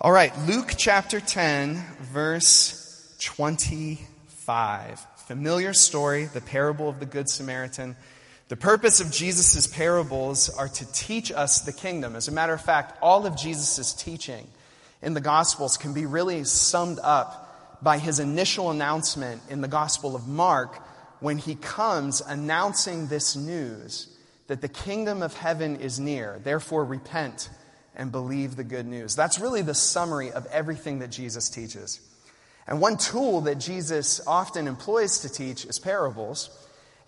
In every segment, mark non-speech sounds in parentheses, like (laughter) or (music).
All right, Luke chapter 10, verse 25. Familiar story, the parable of the Good Samaritan. The purpose of Jesus' parables are to teach us the kingdom. As a matter of fact, all of Jesus' teaching in the Gospels can be really summed up by his initial announcement in the Gospel of Mark when he comes announcing this news that the kingdom of heaven is near. Therefore, repent and believe the good news. That's really the summary of everything that Jesus teaches. And one tool that Jesus often employs to teach is parables.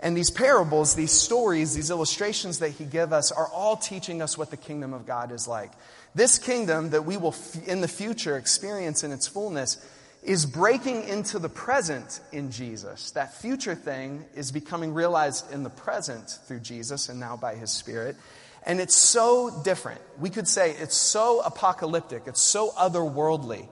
And these parables, these stories, these illustrations that he gives us are all teaching us what the kingdom of God is like. This kingdom that we will in the future experience in its fullness is breaking into the present in Jesus. That future thing is becoming realized in the present through Jesus and now by his Spirit. And it's so different. We could say it's so apocalyptic, it's so otherworldly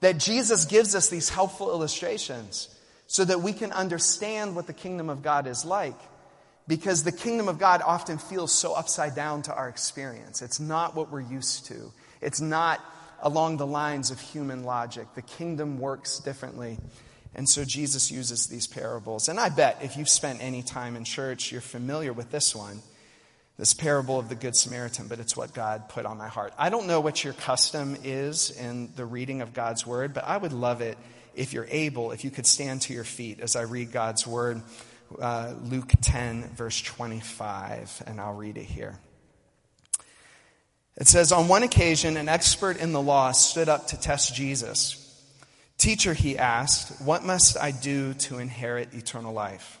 that Jesus gives us these helpful illustrations so that we can understand what the kingdom of God is like. Because the kingdom of God often feels so upside down to our experience. It's not what we're used to. It's not along the lines of human logic. The kingdom works differently. And so Jesus uses these parables. And I bet if you've spent any time in church, you're familiar with this one this parable of the Good Samaritan, but it's what God put on my heart. I don't know what your custom is in the reading of God's Word, but I would love it if you're able, if you could stand to your feet as I read God's Word, uh, Luke 10, verse 25, and I'll read it here. It says, On one occasion, an expert in the law stood up to test Jesus. Teacher, he asked, What must I do to inherit eternal life?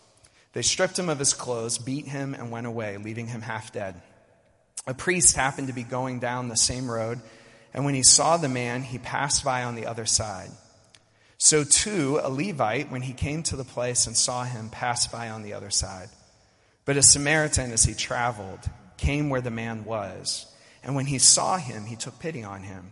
They stripped him of his clothes, beat him, and went away, leaving him half dead. A priest happened to be going down the same road, and when he saw the man, he passed by on the other side. So too, a Levite, when he came to the place and saw him, passed by on the other side. But a Samaritan, as he traveled, came where the man was, and when he saw him, he took pity on him.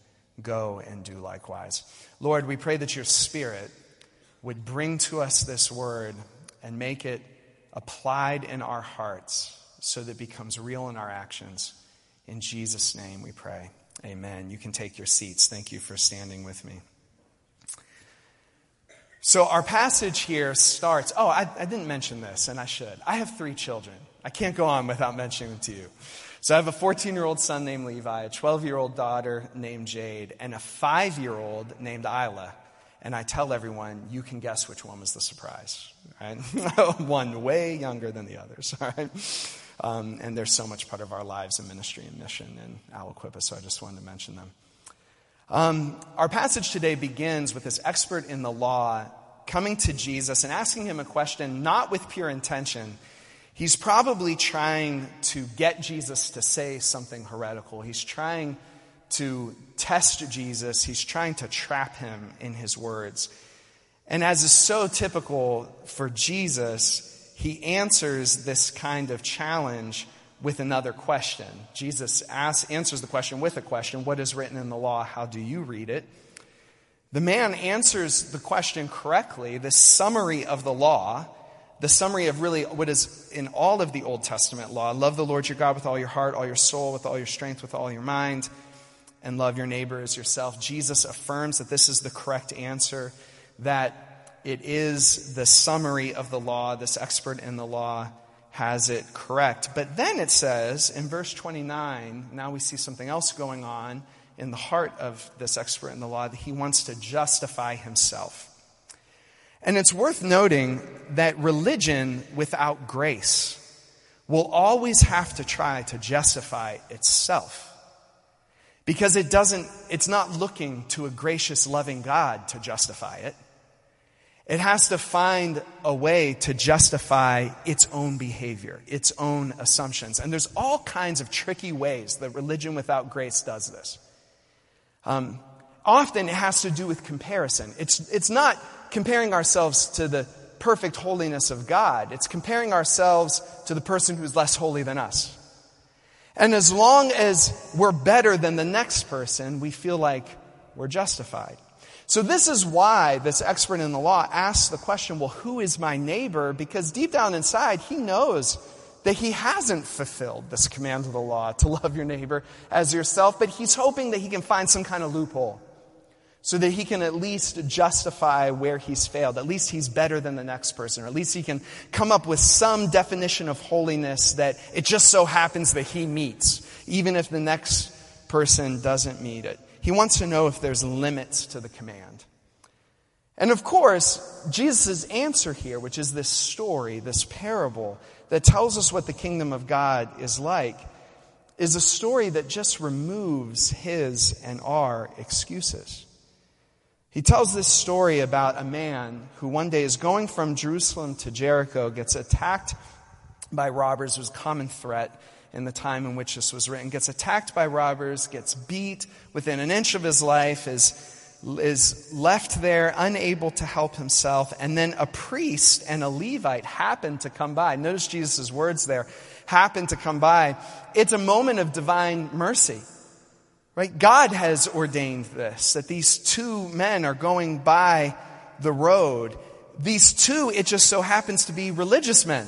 go and do likewise. Lord, we pray that your Spirit would bring to us this word and make it applied in our hearts so that it becomes real in our actions. In Jesus' name we pray. Amen. You can take your seats. Thank you for standing with me. So, our passage here starts. Oh, I, I, didn't mention this, and I should. I have three children. I can't go on without mentioning them to you. So I have a 14 year old son named Levi, a 12 year old daughter named Jade, and a five year old named Isla. And I tell everyone, you can guess which one was the surprise. Right? (laughs) one way younger than the others. (laughs) Um, and they're so much part of our lives and ministry and mission in Aliquippa, so I just wanted to mention them. Um, our passage today begins with this expert in the law coming to Jesus and asking him a question, not with pure intention He's probably trying to get Jesus to say something heretical. He's trying to test Jesus. He's trying to trap him in his words. And as is so typical for Jesus, he answers this kind of challenge with another question. Jesus asks, answers the question with a question What is written in the law? How do you read it? The man answers the question correctly, the summary of the law the summary of really what is in all of the Old Testament law love the Lord your God with all your heart, all your soul, with all your strength, with all your mind, and love your neighbor as yourself. Jesus affirms that this is the correct answer, that it is the summary of the law. This expert in the law has it correct. But then it says in verse 29, now we see something else going on in the heart of this expert in the law that he wants to justify himself. And it's worth noting that religion without grace will always have to try to justify itself. Because it doesn't, it's not looking to a gracious, loving God to justify it. It has to find a way to justify its own behavior, its own assumptions. And there's all kinds of tricky ways that religion without grace does this. Um, often it has to do with comparison. It's, it's not comparing ourselves to the perfect holiness of God, it's comparing ourselves to the person who's less holy than us. And as long as we're better than the next person, we feel like we're justified. So this is why this expert in the law asks the question, well, who is my neighbor? Because deep down inside, he knows that he hasn't fulfilled this command of the law to (laughs) love your neighbor as yourself, but he's hoping that he can find some kind of loophole so that he can at least justify where he's failed. At least he's better than the next person, or at least he can come up with some definition of holiness that it just so happens that he meets, even if the next person doesn't meet it. He wants to know if there's limits to the command. And of course, Jesus' answer here, which is this story, this parable that tells us what the kingdom of God is like, is a story that just removes his and our excuses. He tells this story about a man who one day is going from Jerusalem to Jericho, gets attacked by robbers, was a common threat, in the time in which this was written, gets attacked by robbers, gets beat within an inch of his life, is, is left there unable to help himself, and then a priest and a Levite happen to come by. Notice Jesus' words there happen to come by. It's a moment of divine mercy. Right? God has ordained this, that these two men are going by the road. These two, it just so happens to be religious men.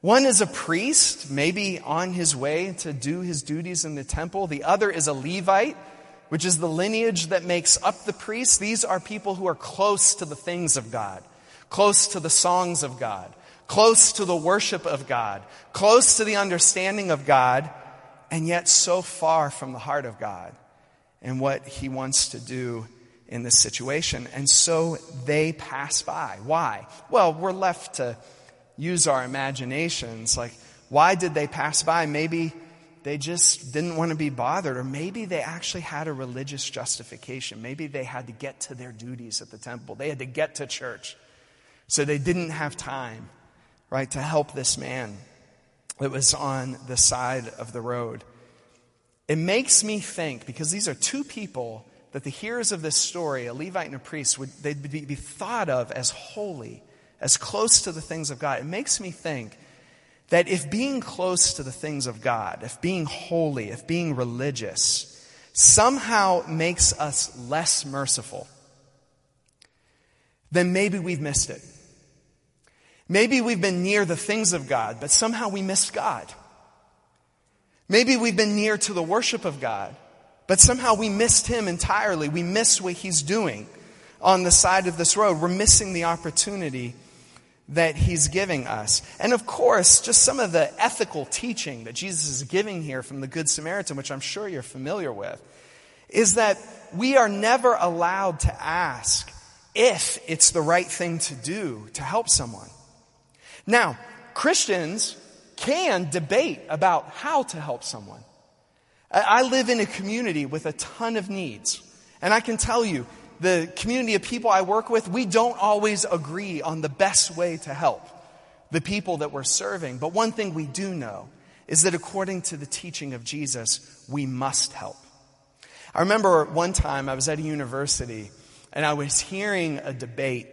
One is a priest, maybe on his way to do his duties in the temple. The other is a Levite, which is the lineage that makes up the priests. These are people who are close to the things of God, close to the songs of God, close to the worship of God, close to the understanding of God, and yet so far from the heart of God and what he wants to do in this situation. And so they pass by. Why? Well, we're left to use our imaginations. Like, why did they pass by? Maybe they just didn't want to be bothered, or maybe they actually had a religious justification. Maybe they had to get to their duties at the temple, they had to get to church. So they didn't have time, right, to help this man that was on the side of the road. It makes me think, because these are two people that the hearers of this story, a Levite and a priest, would they'd be thought of as holy as close to the things of God, it makes me think that if being close to the things of God, if being holy, if being religious, somehow makes us less merciful, then maybe we've missed it. Maybe we've been near the things of God, but somehow we missed God. Maybe we've been near to the worship of God, but somehow we missed Him entirely. We missed what He's doing on the side of this road. We're missing the opportunity that he's giving us. And of course, just some of the ethical teaching that Jesus is giving here from the Good Samaritan, which I'm sure you're familiar with, is that we are never allowed to ask if it's the right thing to do to help someone. Now, Christians can debate about how to help someone. I live in a community with a ton of needs. And I can tell you, the community of people I work with, we don't always agree on the best way to help the people that we're serving. But one thing we do know is that according to the teaching of Jesus, we must help. I remember one time I was at a university and I was hearing a debate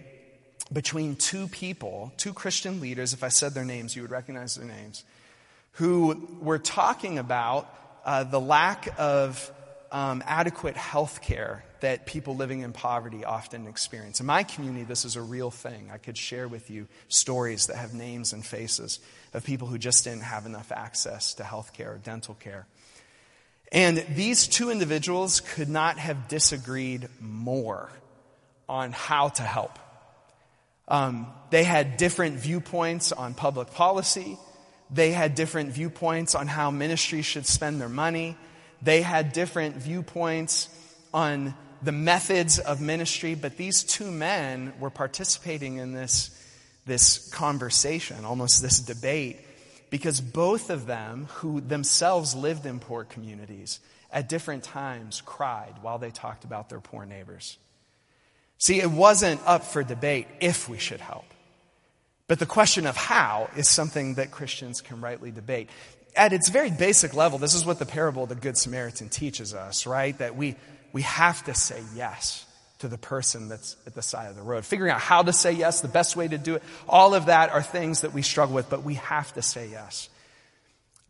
between two people, two Christian leaders. If I said their names, you would recognize their names, who were talking about uh, the lack of um, adequate health care that people living in poverty often experience. In my community, this is a real thing. I could share with you stories that have names and faces of people who just didn't have enough access to health care or dental care. And these two individuals could not have disagreed more on how to help. Um, they had different viewpoints on public policy. They had different viewpoints on how ministries should spend their money. They had different viewpoints on the methods of ministry, but these two men were participating in this, this conversation, almost this debate, because both of them, who themselves lived in poor communities, at different times cried while they talked about their poor neighbors. See, it wasn't up for debate if we should help. But the question of how is something that Christians can rightly debate. At its very basic level, this is what the parable of the Good Samaritan teaches us, right? That we, we have to say yes to the person that's at the side of the road. Figuring out how to say yes, the best way to do it, all of that are things that we struggle with, but we have to say yes.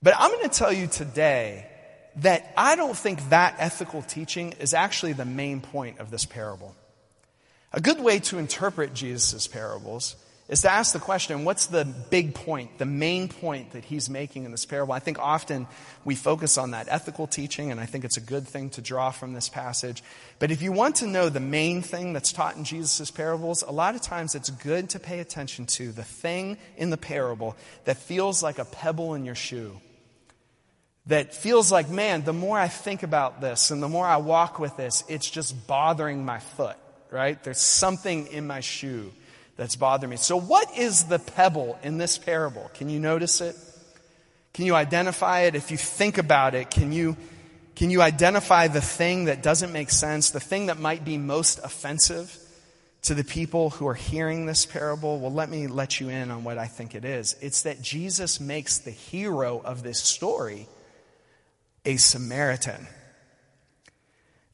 But I'm going to tell you today that I don't think that ethical teaching is actually the main point of this parable. A good way to interpret Jesus' parables is to ask the question, what's the big point, the main point that he's making in this parable? I think often we focus on that ethical teaching, and I think it's a good thing to draw from this passage. But if you want to know the main thing that's taught in Jesus' parables, a lot of times it's good to pay attention to the thing in the parable that feels like a pebble in your shoe that feels like, man, the more I think about this and the more I walk with this, it's just bothering my foot, right? There's something in my shoe that's bothering me. So, what is the pebble in this parable? Can you notice it? Can you identify it? If you think about it, can you, can you identify the thing that doesn't make sense, the thing that might be most offensive to the people who are hearing this parable? Well, let me let you in on what I think it is. It's that Jesus makes the hero of this story a Samaritan.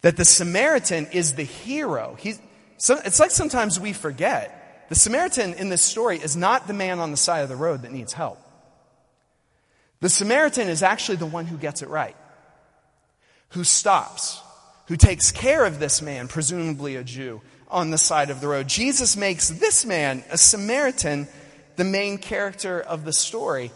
That the Samaritan is the hero. He's, so, it's like sometimes we forget. The Samaritan in this story is not the man on the side of the road that needs help. The Samaritan is actually the one who gets it right, who stops, who takes care of this man, presumably a Jew, on the side of the road. Jesus makes this man, a Samaritan, the main character of the story.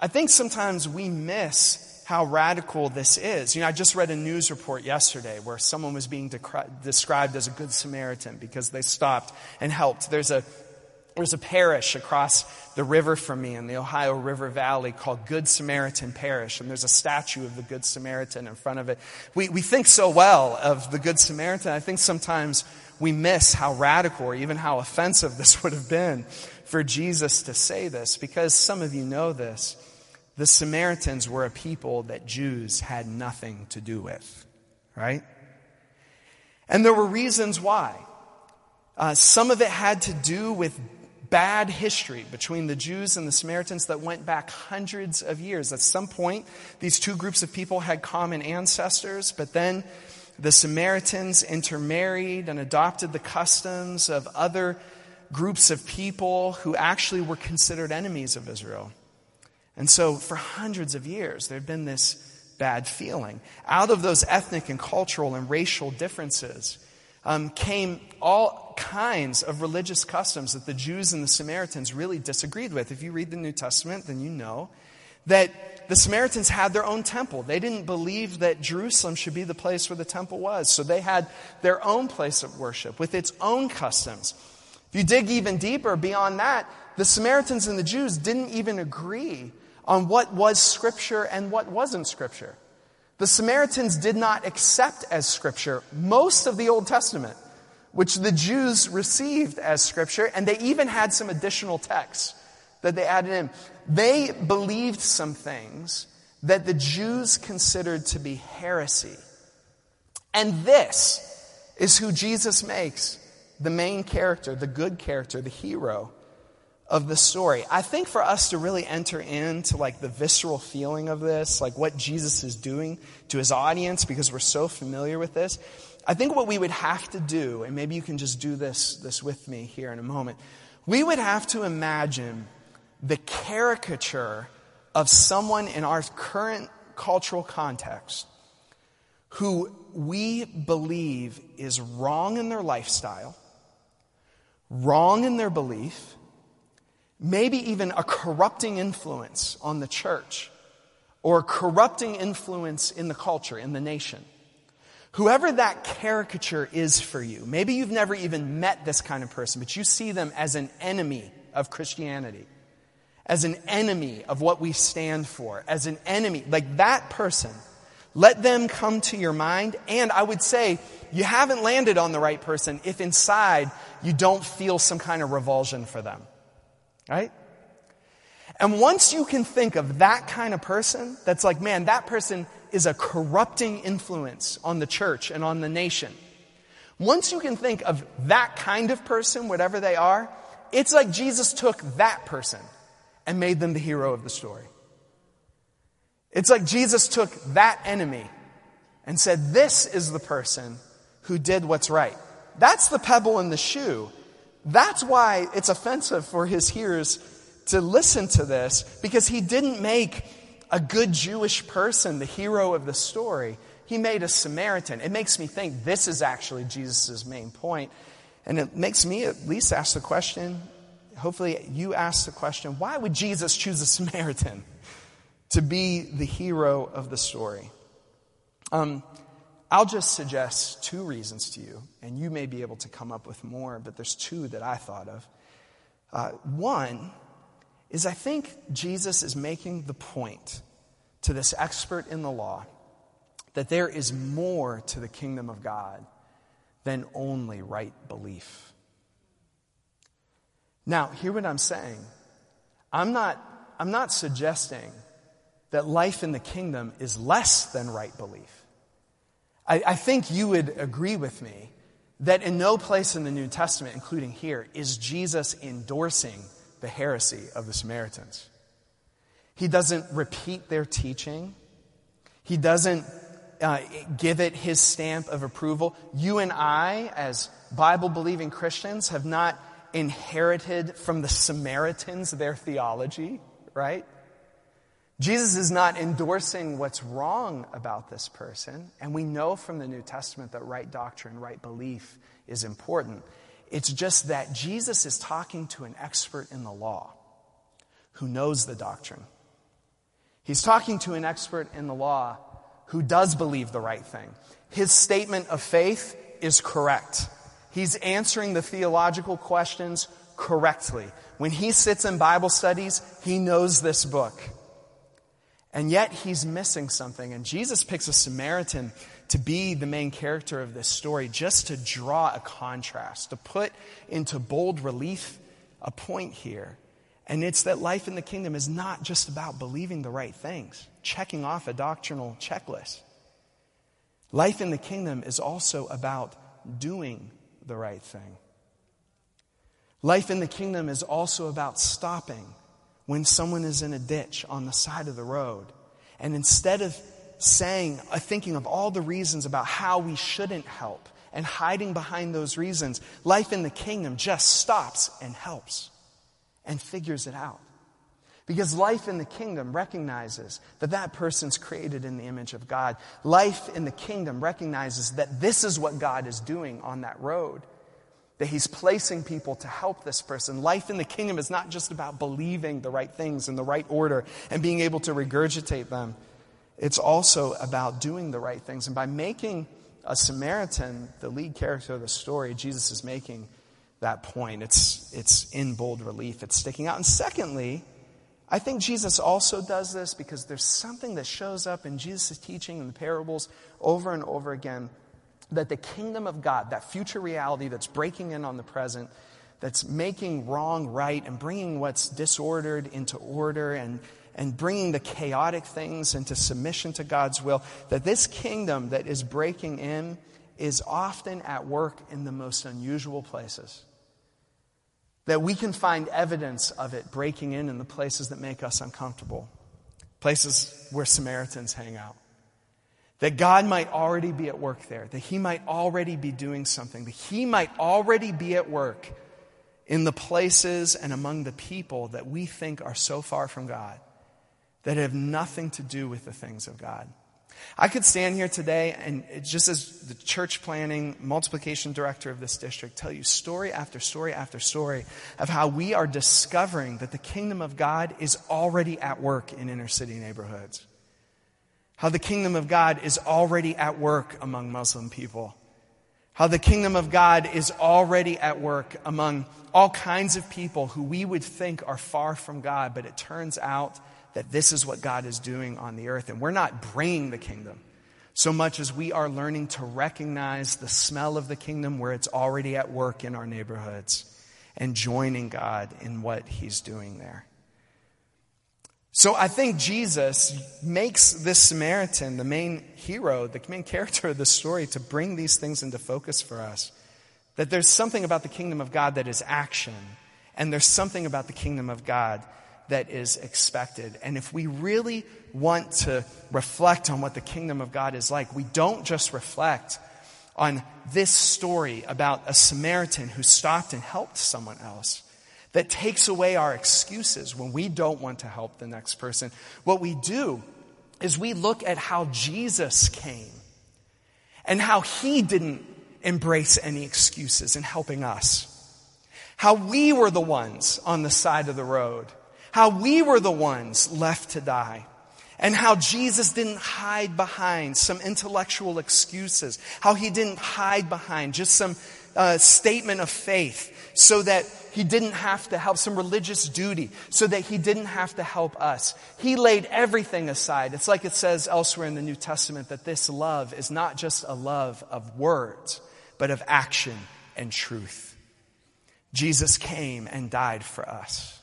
I think sometimes we miss how radical this is. You know, I just read a news report yesterday where someone was being described as a good Samaritan because they stopped and helped. There's a there's a parish across the river from me in the Ohio River Valley called Good Samaritan Parish, and there's a statue of the Good Samaritan in front of it. We, we think so well of the Good Samaritan. I think sometimes we miss how radical or even how offensive (laughs) this would have been for Jesus to say this, because some of you know this. The Samaritans were a people that Jews had nothing to do with, right? And there were reasons why. Uh, some of it had to do with bad history between the Jews and the Samaritans that went back hundreds of years. At some point, these two groups of people had common ancestors, but then the Samaritans intermarried and adopted the customs of other groups of people who actually were considered enemies of Israel. And so, for hundreds of years, there had been this bad feeling. Out of those ethnic and cultural and racial differences um, came all kinds of religious customs that the Jews and the Samaritans really disagreed with. If you read the New Testament, then you know that the Samaritans had their own temple. They didn't believe that Jerusalem should be the place where the temple was. So they had their own place of worship with its own customs. If you dig even deeper beyond that, the Samaritans and the Jews didn't even agree on what was Scripture and what wasn't Scripture. The Samaritans did not accept as Scripture most of the Old Testament, which the Jews received as Scripture, and they even had some additional texts that they added in. They believed some things that the Jews considered to be heresy. And this is who Jesus makes the main character, the good character, the hero of the story. I think for us to really enter into like the visceral feeling of this, like what Jesus is doing to his audience because we're so familiar with this, I think what we would have to do, and maybe you can just do this, this with me here in a moment, we would have to imagine the caricature of someone in our current cultural context who we believe is wrong in their lifestyle, wrong in their belief, maybe even a corrupting influence on the church or a corrupting influence in the culture, in the nation. Whoever that caricature is for you, maybe you've never even met this kind of person, but you see them as an enemy of Christianity, as an enemy of what we stand for, as an enemy. Like that person, Let them come to your mind. And I would say you haven't landed on the right person if inside you don't feel some kind of revulsion for them. Right? And once you can think of that kind of person, that's like, man, that person is a corrupting influence on the church and on the nation. Once you can think of that kind of person, whatever they are, it's like Jesus took that person and made them the hero of the story. It's like Jesus took that enemy and said, This is the person who did what's right. That's the pebble in the shoe. That's why it's offensive for his hearers to listen to this, because he didn't make a good Jewish person the hero of the story. He made a Samaritan. It makes me think this is actually Jesus' main point. And it makes me at least ask the question hopefully you ask the question why would Jesus choose a (laughs) Samaritan to be the hero of the story? Um, I'll just suggest two reasons to you, and you may be able to come up with more, but there's two that I thought of. Uh, one is I think Jesus is making the point to this expert in the law that there is more to the kingdom of God than only right belief. Now, hear what I'm saying. I'm not, I'm not suggesting that life in the kingdom is less than right belief. I, I think you would agree with me that in no place in the New Testament, including here, is Jesus endorsing the heresy of the Samaritans. He doesn't repeat their teaching. He doesn't uh, give it his stamp of approval. You and I, as Bible believing Christians, have not inherited from the Samaritans their theology, right? Jesus is not endorsing what's wrong about this person, and we know from the New Testament that right doctrine, right belief is important. It's just that Jesus is talking to an expert in the law who knows the doctrine. He's talking to an expert in the law who does believe the right thing. His statement of faith is correct. He's answering the theological questions correctly. When he sits in Bible studies, he knows this book. And yet he's missing something. And Jesus picks a Samaritan to be the main character of this story just to draw a contrast, to put into bold relief a point here. And it's that life in the kingdom is not just about believing the right things, checking off a doctrinal checklist. Life in the kingdom is also about doing the right thing. Life in the kingdom is also about stopping when someone is in a ditch on the side of the road. And instead of saying, uh, thinking of all the reasons about how we shouldn't help and hiding behind those reasons, life in the kingdom just stops and helps and figures it out. Because life in the kingdom recognizes that that person's created in the image of God. Life in the kingdom recognizes that this is what God is doing on that road that he's placing people to help this person. Life in the kingdom is not just about believing the right things in the right order and being able to regurgitate them. It's also about doing the right things. And by making a Samaritan the lead character of the story, Jesus is making that point. It's, it's in bold relief, it's sticking out. And secondly, I think Jesus also does this because there's something that shows up in Jesus' teaching and the parables over and over again that the kingdom of God, that future reality that's breaking in on the present, that's making wrong right and bringing what's disordered into order and, and bringing the chaotic things into submission to God's will, that this kingdom that is breaking in is often at work in the most unusual places. That we can find evidence of it breaking in in the places that make us uncomfortable, places where Samaritans hang out that God might already be at work there, that He might already be doing something, that He might already be at work in the places and among the people that we think are so far from God, that have nothing to do with the things of God. I could stand here today and just as the church planting multiplication director of this district tell you story after story after story of how we are discovering that the kingdom of God is already at work in inner city neighborhoods. How the kingdom of God is already at work among Muslim people. How the kingdom of God is already at work among all kinds of people who we would think are far from God, but it turns out that this is what God is doing on the earth. And we're not bringing the kingdom. so much as we are learning to recognize the smell of the kingdom where it's already at work in our neighborhoods and joining God in what he's doing there. So I think Jesus makes this Samaritan the main hero, the main character of the story to bring these things into focus for us. That there's something about the kingdom of God that is action, and there's something about the kingdom of God that is expected. And if we really want to reflect on what the kingdom of God is like, we don't just reflect on this story about a Samaritan who stopped and helped someone else that takes away our excuses when we don't want to help the next person. What we do is we look at how Jesus came and how he didn't embrace any excuses in helping us. How we were the ones on the side of the road. How we were the ones left to die and how Jesus didn't hide behind some intellectual excuses, how he didn't hide behind just some uh, statement of faith so that he didn't have to help, some religious duty, so that he didn't have to help us. He laid everything aside. It's like it says elsewhere in the New Testament that this love is not just a love of words, but of action and truth. Jesus came and died for us.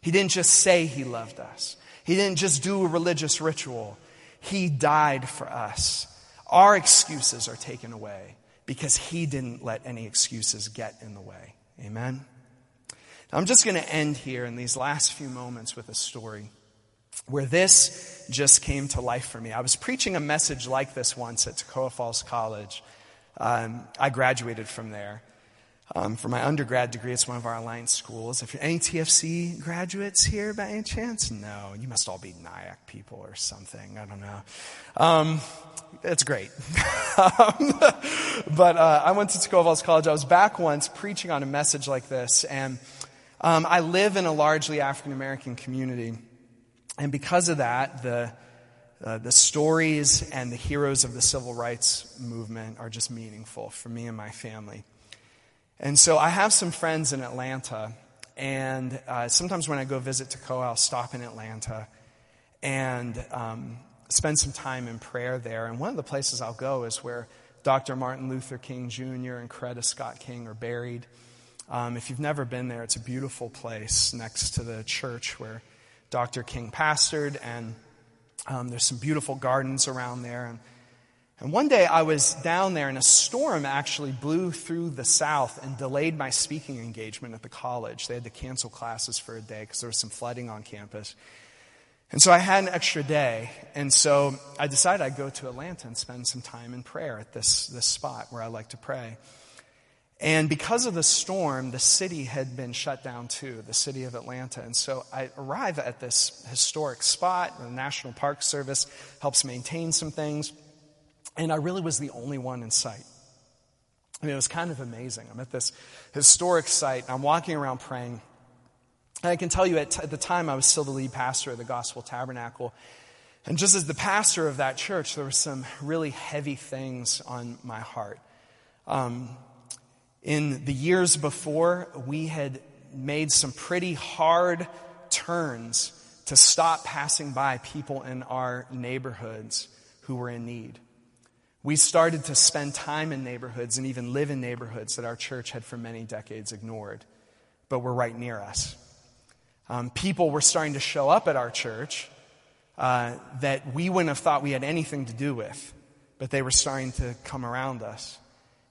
He didn't just say he loved us. He didn't just do a religious ritual. He died for us. Our excuses are taken away because he didn't let any excuses get in the way. Amen. I'm just going to end here in these last few moments with a story where this just came to life for me. I was preaching a message like this once at Toccoa Falls College. Um, I graduated from there. Um, for my undergrad degree, it's one of our alliance schools. If you're any TFC graduates here by any chance, no, you must all be Nyack people or something. I don't know. Um, it's great. (laughs) But uh, I went to Toccoa Falls College. I was back once preaching on a message like this, and um, I live in a largely African American community, and because of that, the uh, the stories and the heroes of the civil rights movement are just meaningful for me and my family. And so I have some friends in Atlanta, and uh, sometimes when I go visit Toccoa, I'll stop in Atlanta and um, spend some time in prayer there. And one of the places I'll go is where Dr. Martin Luther King Jr. and Coretta Scott King are buried. Um, if you've never been there, it's a beautiful place next to the church where Dr. King pastored, and um, there's some beautiful gardens around there. And and one day I was down there and a storm actually blew through the south and delayed my speaking engagement at the college. They had to cancel classes for a day because there was some flooding on campus. And so I had an extra day. And so I decided I'd go to Atlanta and spend some time in prayer at this, this spot where I like to pray. And because of the storm, the city had been shut down too, the city of Atlanta. And so I arrive at this historic spot. The National Park Service helps maintain some things. And I really was the only one in sight. I mean, it was kind of amazing. I'm at this historic site, and I'm walking around praying. And I can tell you, at, t- at the time, I was still the lead pastor of the Gospel Tabernacle. And just as the pastor of that church, there were some really heavy things on my heart. Um, in the years before, we had made some pretty hard turns to stop passing by people in our neighborhoods who were in need. We started to spend time in neighborhoods and even live in neighborhoods that our church had for many decades ignored, but were right near us. Um, people were starting to show up at our church uh, that we wouldn't have thought we had anything to do with, but they were starting to come around us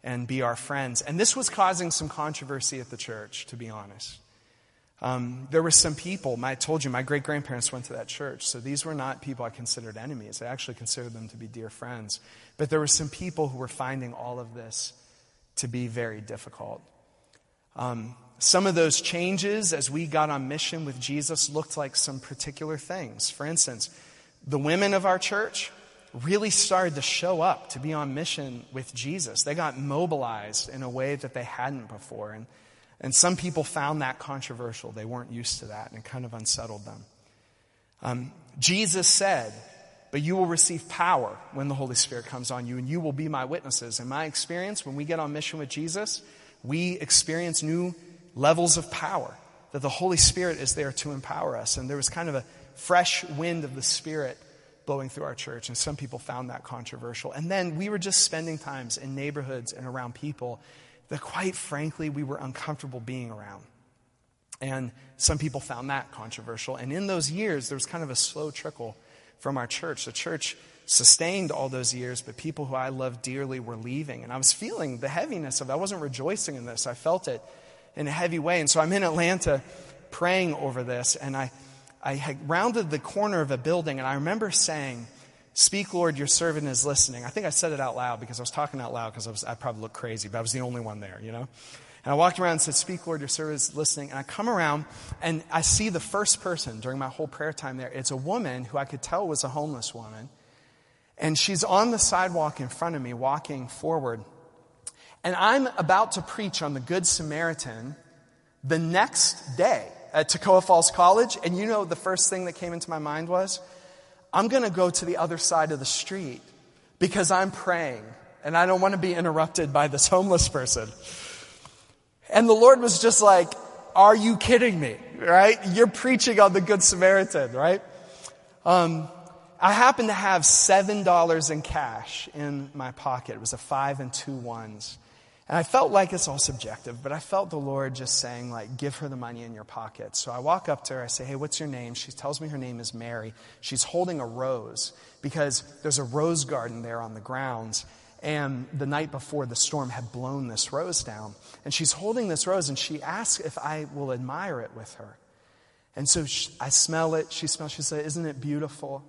and be our friends. And this was causing some controversy at the church, to be honest. Um, there were some people, I told you, my great grandparents went to that church, so these were not people I considered enemies. I actually considered them to be dear friends. But there were some people who were finding all of this to be very difficult. Um, some of those changes as we got on mission with Jesus looked like some particular things. For instance, the women of our church really started to show up to be on mission with Jesus. They got mobilized in a way that they hadn't before. And and some people found that controversial. They weren't used to that, and it kind of unsettled them. Um, Jesus said, But you will receive power when the Holy Spirit comes on you, and you will be my witnesses. In my experience, when we get on mission with Jesus, we experience new levels of power, that the Holy Spirit is there to empower us. And there was kind of a fresh wind of the Spirit blowing through our church, and some people found that controversial. And then we were just spending times in neighborhoods and around people that, quite frankly, we were uncomfortable being around. And some people found that controversial. And in those years, there was kind of a slow trickle from our church. The church sustained all those years, but people who I loved dearly were leaving. And I was feeling the heaviness of it. I wasn't rejoicing in this. I felt it in a heavy way. And so I'm in Atlanta praying over this, and I, I had rounded the corner of a building, and I remember saying, Speak, Lord, your servant is listening. I think I said it out loud because I was talking out loud because I, was, I probably looked crazy, but I was the only one there, you know? And I walked around and said, Speak, Lord, your servant is listening. And I come around and I see the first person during my whole prayer time there. It's a woman who I could tell was a homeless woman. And she's on the sidewalk in front of me, walking forward. And I'm about to preach on the Good Samaritan the next day at Toccoa Falls College. And you know, the first thing that came into my mind was, I'm going to go to the other side of the street because I'm praying and I don't want to be interrupted by this homeless person. And the Lord was just like, Are you kidding me? Right? You're preaching on the Good Samaritan, right? Um, I happened to have $7 in cash in my pocket. It was a five and two ones. And I felt like it's all subjective, but I felt the Lord just saying, like, give her the money in your pocket. So I walk up to her, I say, hey, what's your name? She tells me her name is Mary. She's holding a rose because there's a rose garden there on the grounds. And the night before, the storm had blown this rose down. And she's holding this rose, and she asks if I will admire it with her. And so she, I smell it. She smells. She says, Isn't it beautiful?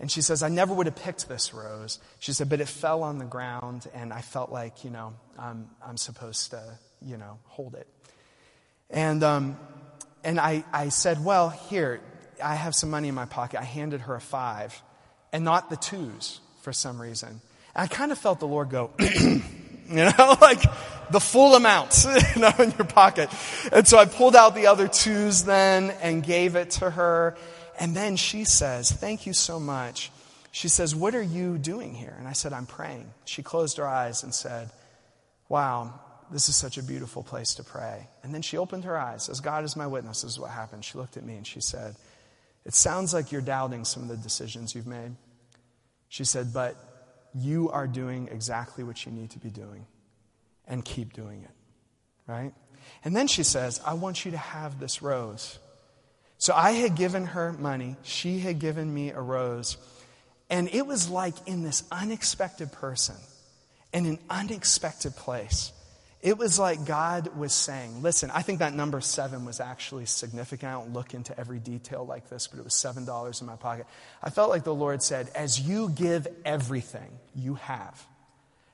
And she says, I never would have picked this rose. She said, but it fell on the ground, and I felt like, you know, I'm, I'm supposed to, you know, hold it. And, um, and I, I said, well, here, I have some money in my pocket. I handed her a five, and not the twos for some reason. I kind of felt the Lord go, (clears throat) you know, (laughs) like the full amount, (laughs) you know, in your pocket. And so I pulled out the other twos then and gave it to her. And then she says, Thank you so much. She says, What are you doing here? And I said, I'm praying. She closed her eyes and said, Wow, this is such a beautiful place to pray. And then she opened her eyes. As God is my witness, this is what happened. She looked at me and she said, It sounds like you're doubting some of the decisions you've made. She said, But you are doing exactly what you need to be doing and keep doing it. Right? And then she says, I want you to have this rose. So I had given her money. She had given me a rose. And it was like in this unexpected person, in an unexpected place. It was like God was saying, listen, I think that number seven was actually significant. I don't look into every detail like this, but it was $7 in my pocket. I felt like the Lord said, as you give everything you have,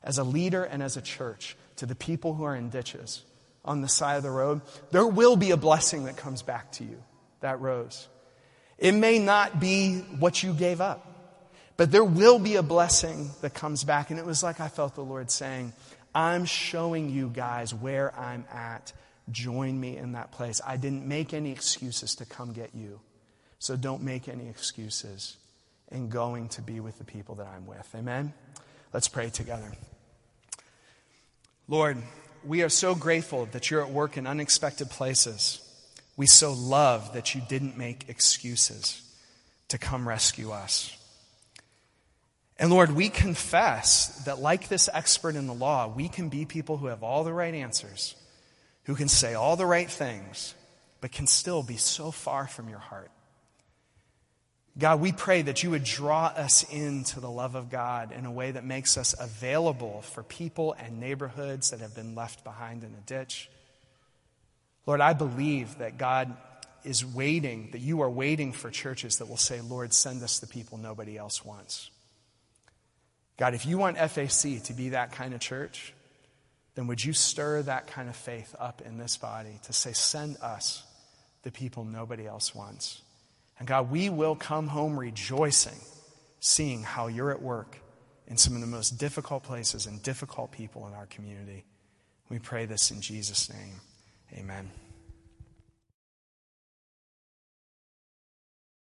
as a leader and as a church, to the people who are in ditches on the side of the road, there will be a blessing that comes back to you, that rose. It may not be what you gave up, but there will be a blessing that comes back. And it was like I felt the Lord saying, I'm showing you guys where I'm at. Join me in that place. I didn't make any excuses to come get you. So don't make any excuses in going to be with the people that I'm with. Amen? Let's pray together. Lord, we are so grateful that you're at work in unexpected places. We so love that you didn't make excuses to come rescue us. And Lord, we confess that, like this expert in the law, we can be people who have all the right answers, who can say all the right things, but can still be so far from your heart. God, we pray that you would draw us into the love of God in a way that makes us available for people and neighborhoods that have been left behind in a ditch. Lord, I believe that God is waiting, that you are waiting for churches that will say, Lord, send us the people nobody else wants. God, if you want FAC to be that kind of church, then would you stir that kind of faith up in this body to say, send us the people nobody else wants? And God, we will come home rejoicing, seeing how you're at work in some of the most difficult places and difficult people in our community. We pray this in Jesus' name. Amen.